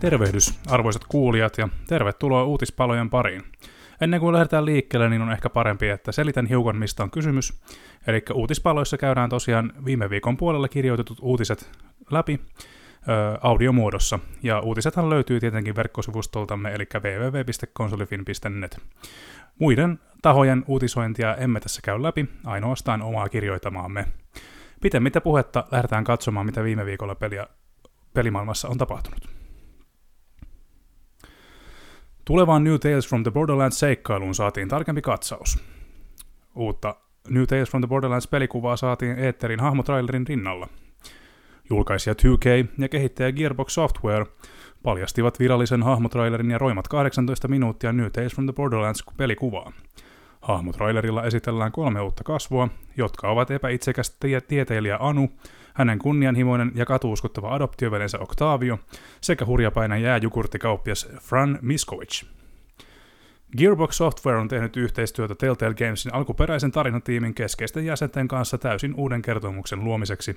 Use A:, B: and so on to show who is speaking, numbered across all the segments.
A: Tervehdys, arvoisat kuulijat, ja tervetuloa uutispalojen pariin. Ennen kuin lähdetään liikkeelle, niin on ehkä parempi, että selitän hiukan, mistä on kysymys. Eli uutispaloissa käydään tosiaan viime viikon puolella kirjoitetut uutiset läpi ö, audiomuodossa, ja uutisethan löytyy tietenkin verkkosivustoltamme, eli www.konsolifin.net. Muiden tahojen uutisointia emme tässä käy läpi, ainoastaan omaa kirjoitamaamme. Pitemmittä puhetta lähdetään katsomaan, mitä viime viikolla peliä, pelimaailmassa on tapahtunut. Tulevaan New Tales from the Borderlands-seikkailuun saatiin tarkempi katsaus. Uutta New Tales from the Borderlands-pelikuvaa saatiin Eetterin hahmotrailerin rinnalla. Julkaisija 2K ja kehittäjä Gearbox Software paljastivat virallisen hahmotrailerin ja roimat 18 minuuttia New Tales from the Borderlands-pelikuvaa. Hahmotrailerilla esitellään kolme uutta kasvua, jotka ovat epäitsekäs tie- tieteilijä Anu, hänen kunnianhimoinen ja katuuskottava adoptiovelensä Octavio sekä hurjapäinen jääjukurttikauppias Fran Miskovic. Gearbox Software on tehnyt yhteistyötä Telltale Gamesin alkuperäisen tarinatiimin keskeisten jäsenten kanssa täysin uuden kertomuksen luomiseksi.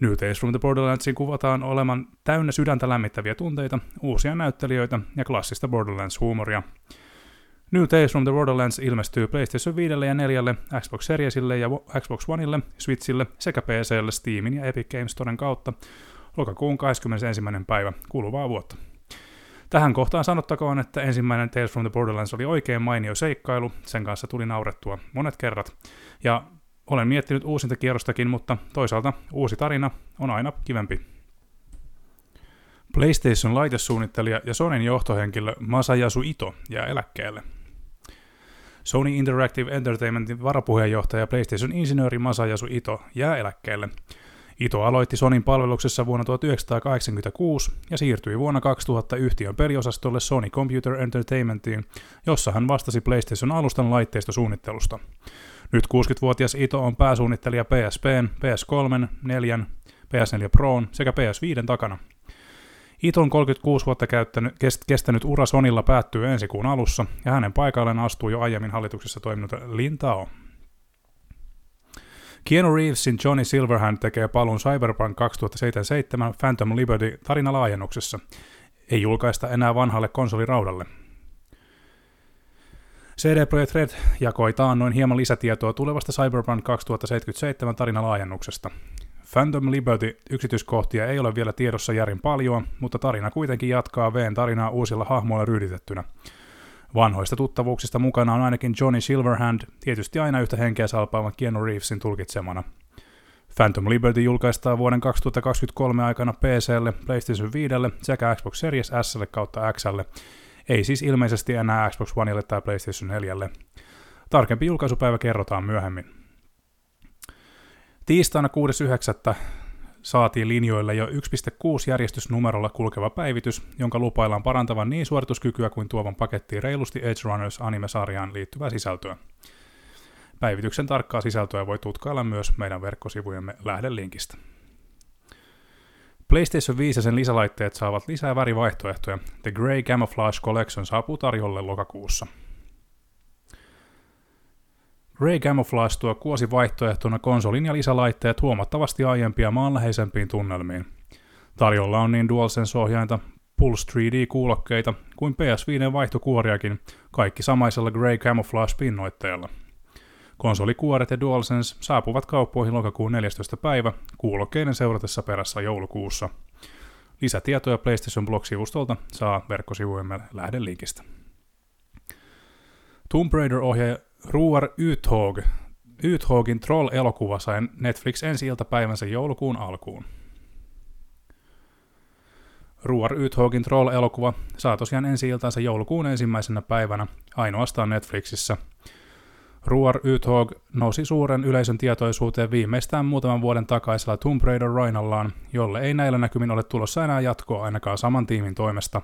A: New Tales from the Borderlandsin kuvataan olevan täynnä sydäntä lämmittäviä tunteita, uusia näyttelijöitä ja klassista Borderlands-huumoria. New Tales from the Borderlands ilmestyy PlayStation 5 ja 4, Xbox Seriesille ja Xbox Oneille, Switchille sekä PClle Steamin ja Epic Games Storen kautta lokakuun 21. päivä kuluvaa vuotta. Tähän kohtaan sanottakoon, että ensimmäinen Tales from the Borderlands oli oikein mainio seikkailu, sen kanssa tuli naurettua monet kerrat, ja olen miettinyt uusinta kierrostakin, mutta toisaalta uusi tarina on aina kivempi. PlayStation-laitesuunnittelija ja Sonyn johtohenkilö Masayasu Ito jää eläkkeelle. Sony Interactive Entertainmentin varapuheenjohtaja PlayStation-insinööri Masayasu Ito jää eläkkeelle. Ito aloitti Sonin palveluksessa vuonna 1986 ja siirtyi vuonna 2000 yhtiön peliosastolle Sony Computer Entertainmentiin, jossa hän vastasi PlayStation alustan laitteistosuunnittelusta. Nyt 60-vuotias Ito on pääsuunnittelija PSPn, PS3, 4, PS4 Proon sekä PS5 takana. Iton 36 vuotta käyttänyt, kestänyt ura Sonilla päättyy ensi kuun alussa, ja hänen paikalleen astuu jo aiemmin hallituksessa toiminut Lin Tao. Keanu Reevesin Johnny Silverhand tekee palun Cyberpunk 2077 Phantom Liberty tarinalaajennuksessa. Ei julkaista enää vanhalle konsoliraudalle. CD Projekt Red jakoi taannoin hieman lisätietoa tulevasta Cyberpunk 2077 tarinalaajennuksesta. Phantom Liberty yksityiskohtia ei ole vielä tiedossa järin paljon, mutta tarina kuitenkin jatkaa Vn tarinaa uusilla hahmoilla ryhditettynä. Vanhoista tuttavuuksista mukana on ainakin Johnny Silverhand, tietysti aina yhtä henkeä salpaavan Keanu Reevesin tulkitsemana. Phantom Liberty julkaistaan vuoden 2023 aikana PClle, PlayStation 5 sekä Xbox Series S kautta XL, ei siis ilmeisesti enää Xbox Oneille tai PlayStation 4. Tarkempi julkaisupäivä kerrotaan myöhemmin. Tiistaina 6.9. saatiin linjoille jo 1.6 järjestysnumerolla kulkeva päivitys, jonka lupaillaan parantavan niin suorituskykyä kuin tuovan pakettiin reilusti Edge Runners anime-sarjaan liittyvää sisältöä. Päivityksen tarkkaa sisältöä voi tutkailla myös meidän verkkosivujemme lähdelinkistä. PlayStation 5 ja sen lisälaitteet saavat lisää värivaihtoehtoja. The Grey Camouflage Collection saapuu tarjolle lokakuussa. Ray Camouflage tuo kuosi vaihtoehtona konsolin ja lisälaitteet huomattavasti aiempia maanläheisempiin tunnelmiin. Tarjolla on niin DualSense-ohjainta, Pulse 3D-kuulokkeita kuin PS5 vaihtokuoriakin, kaikki samaisella Grey Camouflage-pinnoitteella. Konsolikuoret ja DualSense saapuvat kauppoihin lokakuun 14. päivä, kuulokkeiden seuratessa perässä joulukuussa. Lisätietoja PlayStation Blog-sivustolta saa verkkosivuemme lähdelinkistä. Tomb Raider-ohjaaja Ruar Uthog. Uthogin Troll-elokuva sai Netflix ensi iltapäivänsä joulukuun alkuun. Ruar Uthogin Troll-elokuva saa tosiaan ensi iltansa joulukuun ensimmäisenä päivänä ainoastaan Netflixissä. Ruar Uthog nousi suuren yleisön tietoisuuteen viimeistään muutaman vuoden takaisella Tomb Raider Rainallaan, jolle ei näillä näkymin ole tulossa enää jatkoa ainakaan saman tiimin toimesta.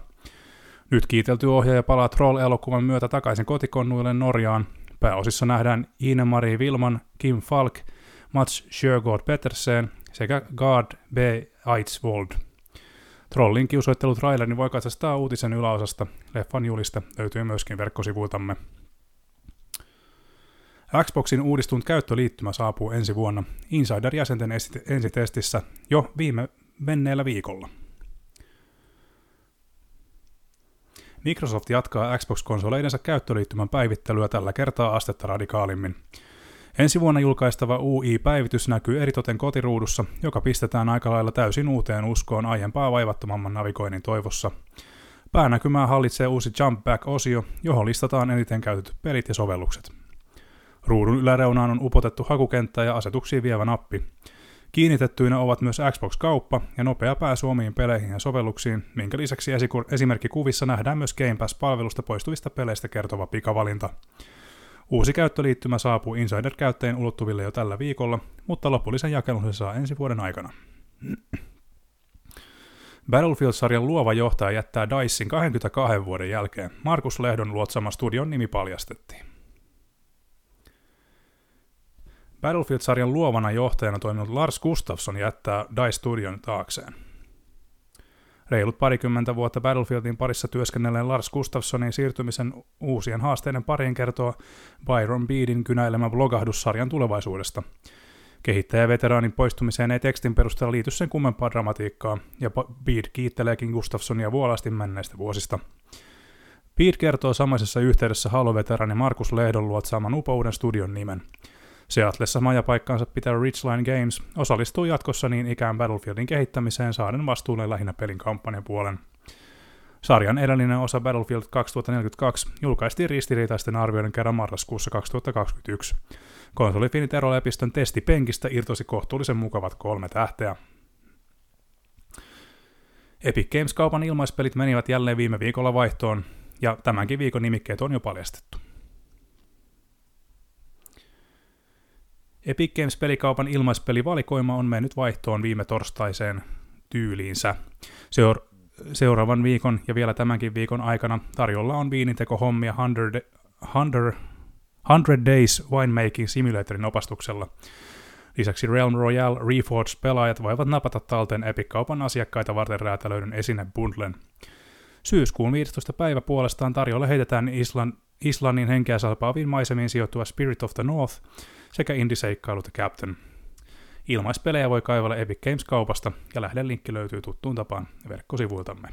A: Nyt kiitelty ohjaaja palaa Troll-elokuvan myötä takaisin kotikonnuille Norjaan, Pääosissa nähdään Ine-Marie Vilman, Kim Falk, Mats Sjögård Petersen sekä Gard B. Eidsvold. Trollin kiusoittelu trailerin voi katsastaa uutisen yläosasta. Leffan julista löytyy myöskin verkkosivuiltamme. Xboxin uudistunut käyttöliittymä saapuu ensi vuonna Insider-jäsenten ensitestissä jo viime menneellä viikolla. Microsoft jatkaa Xbox-konsoleidensa käyttöliittymän päivittelyä tällä kertaa astetta radikaalimmin. Ensi vuonna julkaistava UI-päivitys näkyy eritoten kotiruudussa, joka pistetään aika lailla täysin uuteen uskoon aiempaa vaivattomamman navigoinnin toivossa. Päänäkymää hallitsee uusi Jump Back-osio, johon listataan eniten käytetyt pelit ja sovellukset. Ruudun yläreunaan on upotettu hakukenttä ja asetuksia vievä nappi. Kiinnitettyinä ovat myös Xbox-kauppa ja nopea pääsy omiin peleihin ja sovelluksiin, minkä lisäksi esimerkkikuvissa nähdään myös Game Pass-palvelusta poistuvista peleistä kertova pikavalinta. Uusi käyttöliittymä saapuu Insider-käyttäjien ulottuville jo tällä viikolla, mutta lopullisen jakelun se saa ensi vuoden aikana. Battlefield-sarjan luova johtaja jättää Dicein 22 vuoden jälkeen. Markus Lehdon luotsama studion nimi paljastettiin. Battlefield-sarjan luovana johtajana toiminut Lars Gustafsson jättää DICE Studion taakseen. Reilut parikymmentä vuotta Battlefieldin parissa työskennelleen Lars Gustafssonin siirtymisen uusien haasteiden pariin kertoo Byron Beedin kynäilemä blogahdussarjan tulevaisuudesta. Kehittäjäveteraanin poistumiseen ei tekstin perusteella liity sen kummempaa dramatiikkaa, ja Beed kiitteleekin Gustafssonia vuolasti menneistä vuosista. Beed kertoo samaisessa yhteydessä Halo-veteraani Markus Lehdon luotsaaman upouden studion nimen – Seatlessa majapaikkaansa pitää Ridgeline Games osallistuu jatkossa niin ikään Battlefieldin kehittämiseen saaden vastuulle lähinnä pelin kampanjapuolen. Sarjan edellinen osa Battlefield 2042 julkaistiin ristiriitaisten arvioiden kerran marraskuussa 2021. Konsolifinit erolepistön testipenkistä irtosi kohtuullisen mukavat kolme tähteä. Epic Games-kaupan ilmaispelit menivät jälleen viime viikolla vaihtoon, ja tämänkin viikon nimikkeet on jo paljastettu. Epic Games-pelikaupan ilmaispelivalikoima on mennyt vaihtoon viime torstaiseen tyyliinsä. Seur- seuraavan viikon ja vielä tämänkin viikon aikana tarjolla on viininteko-hommia 100, 100 Days Winemaking Simulatorin opastuksella. Lisäksi Realm Royale Reforged-pelaajat voivat napata talteen Epic-kaupan asiakkaita varten räätälöidyn esine-bundlen. Syyskuun 15. päivä puolestaan tarjolla heitetään Islan, Islannin henkeä salpaaviin maisemiin sijoittuva Spirit of the North sekä indie-seikkailut ja Captain. Ilmaispelejä voi kaivalla Epic Games-kaupasta ja lähdelinkki löytyy tuttuun tapaan verkkosivuiltamme.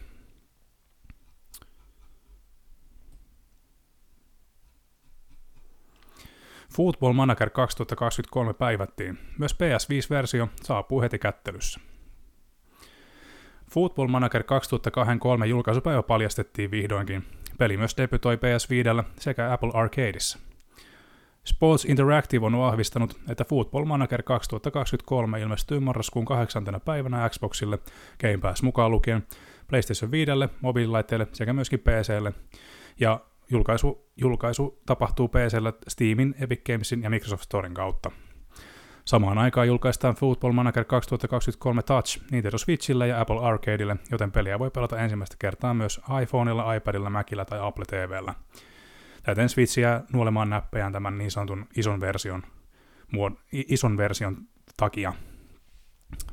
A: Football Manager 2023 päivättiin. Myös PS5-versio saapuu heti kättelyssä. Football Manager 2023 julkaisupäivä paljastettiin vihdoinkin. Peli myös debytoi PS5 sekä Apple Arcadeissa. Sports Interactive on vahvistanut, että Football Manager 2023 ilmestyy marraskuun 8. päivänä Xboxille, Game Pass mukaan lukien, PlayStation 5, mobiililaitteille sekä myöskin PClle. Ja julkaisu, julkaisu tapahtuu PClle Steamin, Epic Gamesin ja Microsoft Storen kautta. Samaan aikaan julkaistaan Football Manager 2023 Touch Nintendo Switchille ja Apple Arcadeille, joten peliä voi pelata ensimmäistä kertaa myös iPhoneilla, iPadilla, Macillä tai Apple TVllä. Täten Switch jää nuolemaan näppejään tämän niin sanotun ison version, muod, ison version takia.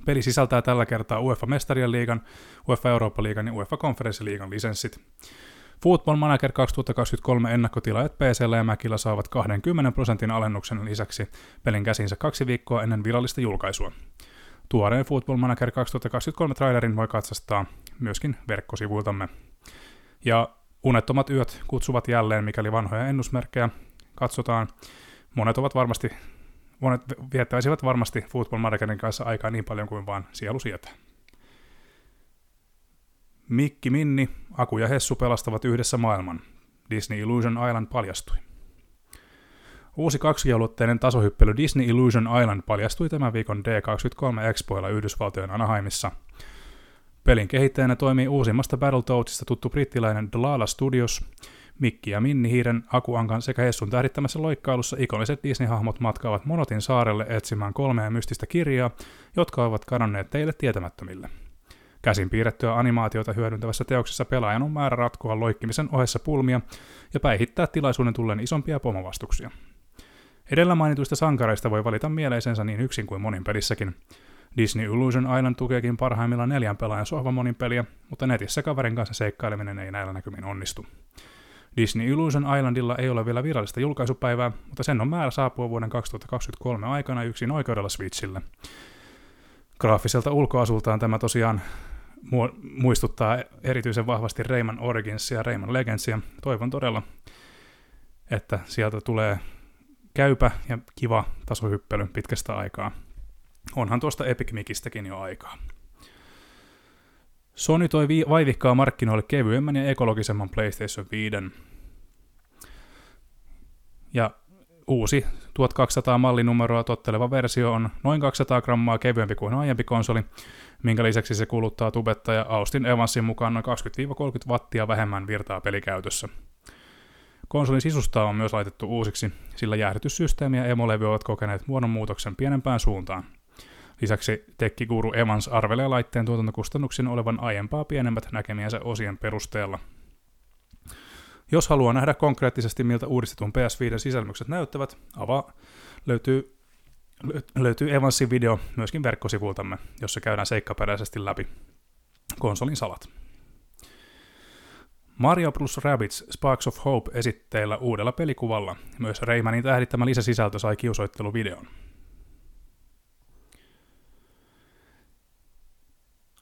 A: Peli sisältää tällä kertaa UEFA Mestarien liigan, UEFA Eurooppa-liigan ja UEFA Konferenssiliigan lisenssit. Football Manager 2023 ennakkotilaajat PCllä ja Mäkillä saavat 20 prosentin alennuksen lisäksi pelin käsinsä kaksi viikkoa ennen virallista julkaisua. Tuoreen Football Manager 2023 trailerin voi katsastaa myöskin verkkosivuiltamme. Ja unettomat yöt kutsuvat jälleen, mikäli vanhoja ennusmerkkejä katsotaan. Monet ovat varmasti monet viettäisivät varmasti Football Managerin kanssa aikaa niin paljon kuin vaan sielu sietää. Mikki, Minni, Aku ja Hessu pelastavat yhdessä maailman. Disney Illusion Island paljastui. Uusi kaksijalutteinen tasohyppely Disney Illusion Island paljastui tämän viikon D23 Expoilla Yhdysvaltojen Anaheimissa. Pelin kehittäjänä toimii uusimmasta Battletoadsista tuttu brittiläinen Dalala Studios. Mikki ja Minni Hiiren, Akuankan sekä Hessun tähdittämässä loikkailussa ikoniset Disney-hahmot matkaavat Monotin saarelle etsimään kolmea mystistä kirjaa, jotka ovat kadonneet teille tietämättömille. Käsin piirrettyä animaatiota hyödyntävässä teoksessa pelaajan on määrä ratkoa loikkimisen ohessa pulmia ja päihittää tilaisuuden tulleen isompia pomovastuksia. Edellä mainituista sankareista voi valita mieleisensä niin yksin kuin monin pelissäkin. Disney Illusion Island tukeekin parhaimmillaan neljän pelaajan sohva monin peliä, mutta netissä kaverin kanssa seikkaileminen ei näillä näkymin onnistu. Disney Illusion Islandilla ei ole vielä virallista julkaisupäivää, mutta sen on määrä saapua vuoden 2023 aikana yksin oikeudella Switchille. Graafiselta ulkoasultaan tämä tosiaan muistuttaa erityisen vahvasti Rayman Originsia ja Rayman Legendsia. Toivon todella, että sieltä tulee käypä ja kiva tasohyppely pitkästä aikaa. Onhan tuosta Epic Mikistäkin jo aikaa. Sony toi vaivihkaa markkinoille kevyemmän ja ekologisemman PlayStation 5. Ja uusi 1200 mallinumeroa totteleva versio on noin 200 grammaa kevyempi kuin aiempi konsoli, minkä lisäksi se kuluttaa tubettaja Austin Evansin mukaan noin 20-30 wattia vähemmän virtaa pelikäytössä. Konsolin sisusta on myös laitettu uusiksi, sillä jäähdytyssysteemi ja emolevy ovat kokeneet muodonmuutoksen pienempään suuntaan. Lisäksi tekkiguru Evans arvelee laitteen tuotantokustannuksin olevan aiempaa pienemmät näkemiensä osien perusteella. Jos haluaa nähdä konkreettisesti, miltä uudistetun PS5 sisällykset näyttävät, avaa löytyy, löytyy Evansin video myöskin verkkosivultamme, jossa käydään seikkaperäisesti läpi konsolin salat. Mario plus Rabbids Sparks of Hope esitteillä uudella pelikuvalla. Myös Raymanin tähdittämä lisäsisältö sai kiusoitteluvideon.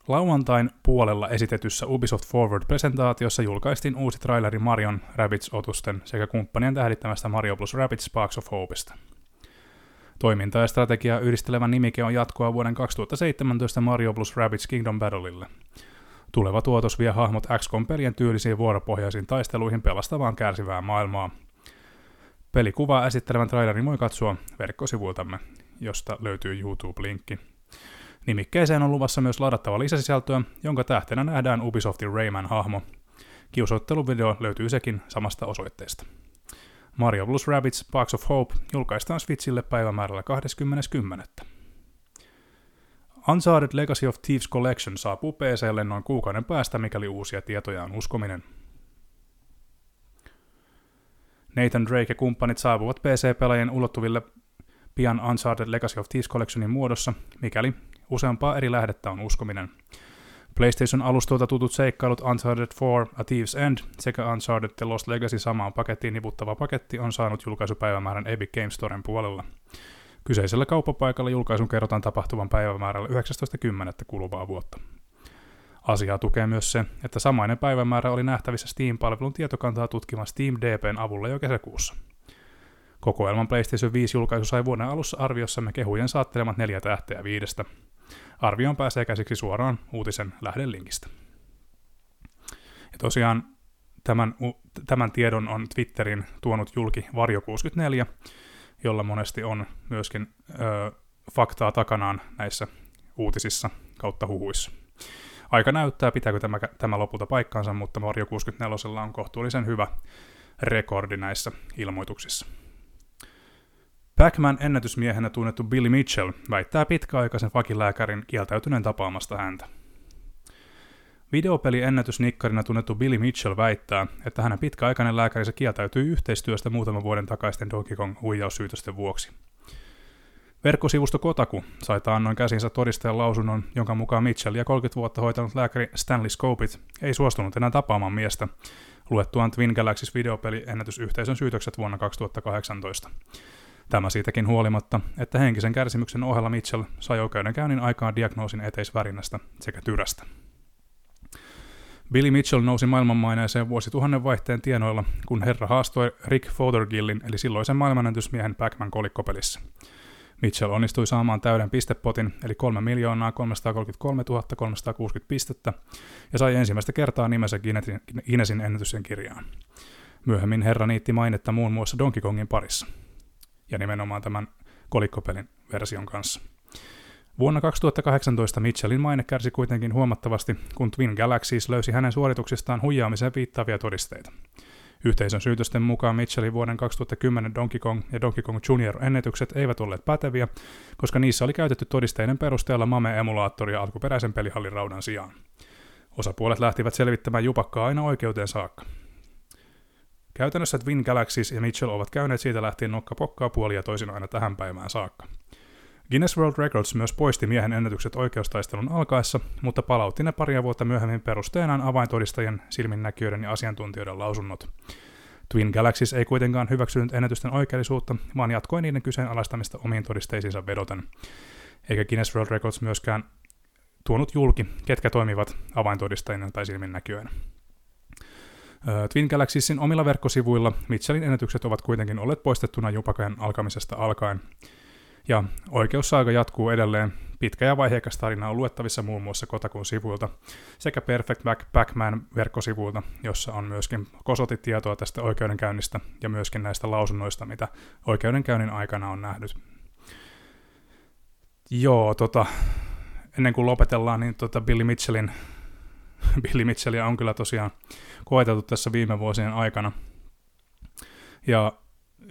A: Lauantain puolella esitetyssä Ubisoft Forward-presentaatiossa julkaistiin uusi traileri Marion Rabbids-otusten sekä kumppanien tähdittämästä Mario plus Rabbids Sparks of Hopeista. Toiminta ja strategiaa yhdistelevä nimike on jatkoa vuoden 2017 Mario plus Rabbids Kingdom Battleille. Tuleva tuotos vie hahmot XCOM-pelien tyylisiin vuoropohjaisiin taisteluihin pelastavaan kärsivää maailmaa. Pelikuvaa esittelevän trailerin voi katsoa verkkosivuiltamme, josta löytyy YouTube-linkki. Nimikkeeseen on luvassa myös ladattava lisäsisältöä, jonka tähtenä nähdään Ubisoftin Rayman-hahmo. Kiusoitteluvideo löytyy sekin samasta osoitteesta. Mario Plus Rabbids Box of Hope julkaistaan Switchille päivämäärällä 20.10. Uncharted Legacy of Thieves Collection saapuu PClle noin kuukauden päästä, mikäli uusia tietoja on uskominen. Nathan Drake ja kumppanit saapuvat PC-pelaajien ulottuville pian Uncharted Legacy of Thieves Collectionin muodossa, mikäli useampaa eri lähdettä on uskominen. PlayStation alustoilta tutut seikkailut Uncharted 4 A Thieves End sekä Uncharted The Lost Legacy samaan pakettiin niputtava paketti on saanut julkaisupäivämäärän Epic Games Storen puolella. Kyseisellä kauppapaikalla julkaisun kerrotaan tapahtuvan päivämäärällä 19.10. kuluvaa vuotta. Asiaa tukee myös se, että samainen päivämäärä oli nähtävissä Steam-palvelun tietokantaa tutkivan Steam DPn avulla jo kesäkuussa. Kokoelman PlayStation 5 julkaisu sai vuoden alussa arviossamme kehujen saattelemat neljä tähteä viidestä. Arvioon pääsee käsiksi suoraan uutisen lähdelinkistä. Ja tosiaan tämän, tämän tiedon on Twitterin tuonut julki Varjo64, jolla monesti on myöskin ö, faktaa takanaan näissä uutisissa kautta huhuissa. Aika näyttää, pitääkö tämä, tämä lopulta paikkaansa, mutta Mario 64 on kohtuullisen hyvä rekordi näissä ilmoituksissa. Pac-Man ennätysmiehenä tunnettu Billy Mitchell väittää pitkäaikaisen vakilääkärin kieltäytyneen tapaamasta häntä. Videopeli ennätysnikkarina tunnettu Billy Mitchell väittää, että hänen pitkäaikainen lääkärinsä kieltäytyi yhteistyöstä muutaman vuoden takaisten Donkey Kong huijaussyytösten vuoksi. Verkkosivusto Kotaku sai taannoin käsinsä todistajan lausunnon, jonka mukaan Mitchell ja 30 vuotta hoitanut lääkäri Stanley Scopit ei suostunut enää tapaamaan miestä, luettuaan Twin Galaxies videopeli ennätysyhteisön syytökset vuonna 2018. Tämä siitäkin huolimatta, että henkisen kärsimyksen ohella Mitchell sai oikeudenkäynnin aikaan diagnoosin eteisvärinnästä sekä tyrästä. Billy Mitchell nousi maailmanmaineeseen vuosituhannen vaihteen tienoilla, kun herra haastoi Rick Fothergillin eli silloisen maailmanennätysmiehen Pac-Man kolikkopelissä. Mitchell onnistui saamaan täyden pistepotin, eli 3 333 360 pistettä, ja sai ensimmäistä kertaa nimensä Guinnessin ennätysten kirjaan. Myöhemmin herra niitti mainetta muun muassa Donkey Kongin parissa, ja nimenomaan tämän kolikkopelin version kanssa. Vuonna 2018 Mitchellin maine kärsi kuitenkin huomattavasti, kun Twin Galaxies löysi hänen suorituksistaan huijaamiseen viittaavia todisteita. Yhteisön syytösten mukaan Mitchellin vuoden 2010 Donkey Kong ja Donkey Kong Junior ennätykset eivät olleet päteviä, koska niissä oli käytetty todisteiden perusteella MAME-emulaattoria alkuperäisen pelihallin raudan sijaan. Osapuolet lähtivät selvittämään jupakkaa aina oikeuteen saakka. Käytännössä Twin Galaxies ja Mitchell ovat käyneet siitä lähtien nokka pokkaa puolia toisin aina tähän päivään saakka. Guinness World Records myös poisti miehen ennätykset oikeustaistelun alkaessa, mutta palautti ne paria vuotta myöhemmin perusteenaan avaintodistajien, silminnäkijöiden ja asiantuntijoiden lausunnot. Twin Galaxies ei kuitenkaan hyväksynyt ennätysten oikeellisuutta, vaan jatkoi niiden kyseenalaistamista omiin todisteisiinsa vedoten. Eikä Guinness World Records myöskään tuonut julki, ketkä toimivat avaintodistajina tai silminnäkijöinä. Twin Galaxiesin omilla verkkosivuilla Mitchellin ennätykset ovat kuitenkin olleet poistettuna jupakojen alkamisesta alkaen. Ja oikeussaaga jatkuu edelleen. Pitkä ja vaiheikas tarina on luettavissa muun muassa Kotakun sivuilta sekä Perfect Back Backman verkkosivuilta, jossa on myöskin kosotitietoa tästä oikeudenkäynnistä ja myöskin näistä lausunnoista, mitä oikeudenkäynnin aikana on nähnyt. Joo, tota, ennen kuin lopetellaan, niin tota Billy Mitchellin Billy Mitchellia on kyllä tosiaan koeteltu tässä viime vuosien aikana. Ja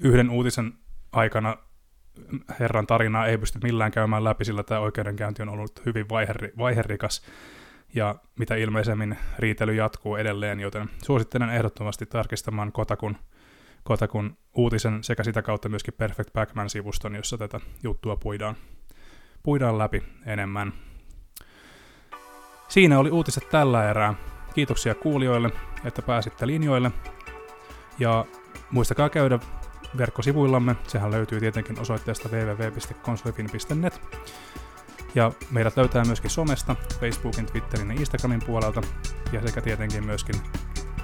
A: yhden uutisen aikana herran tarinaa ei pysty millään käymään läpi, sillä tämä oikeudenkäynti on ollut hyvin vaiheri, vaiherikas ja mitä ilmeisemmin riitely jatkuu edelleen, joten suosittelen ehdottomasti tarkistamaan Kotakun, Kotakun uutisen sekä sitä kautta myöskin Perfect Backman-sivuston, jossa tätä juttua puidaan, puidaan läpi enemmän. Siinä oli uutiset tällä erää. Kiitoksia kuulijoille, että pääsitte linjoille. Ja muistakaa käydä verkkosivuillamme. Sehän löytyy tietenkin osoitteesta www.konsolifin.net. Ja meidät löytää myöskin somesta, Facebookin, Twitterin ja Instagramin puolelta. Ja sekä tietenkin myöskin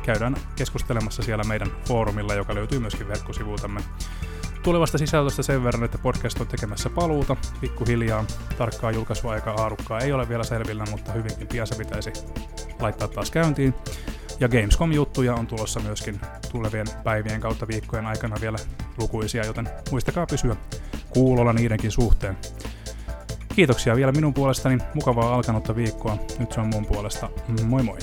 A: käydään keskustelemassa siellä meidän foorumilla, joka löytyy myöskin verkkosivuiltamme. Tulevasta sisältöstä sen verran, että podcast on tekemässä paluuta pikkuhiljaa. Tarkkaa julkaisuaikaa haarukkaa ei ole vielä selvillä, mutta hyvinkin pian se pitäisi laittaa taas käyntiin. Ja Gamescom-juttuja on tulossa myöskin tulevien päivien kautta viikkojen aikana vielä lukuisia, joten muistakaa pysyä kuulolla niidenkin suhteen. Kiitoksia vielä minun puolestani, mukavaa alkanutta viikkoa. Nyt se on mun puolesta. Moi moi!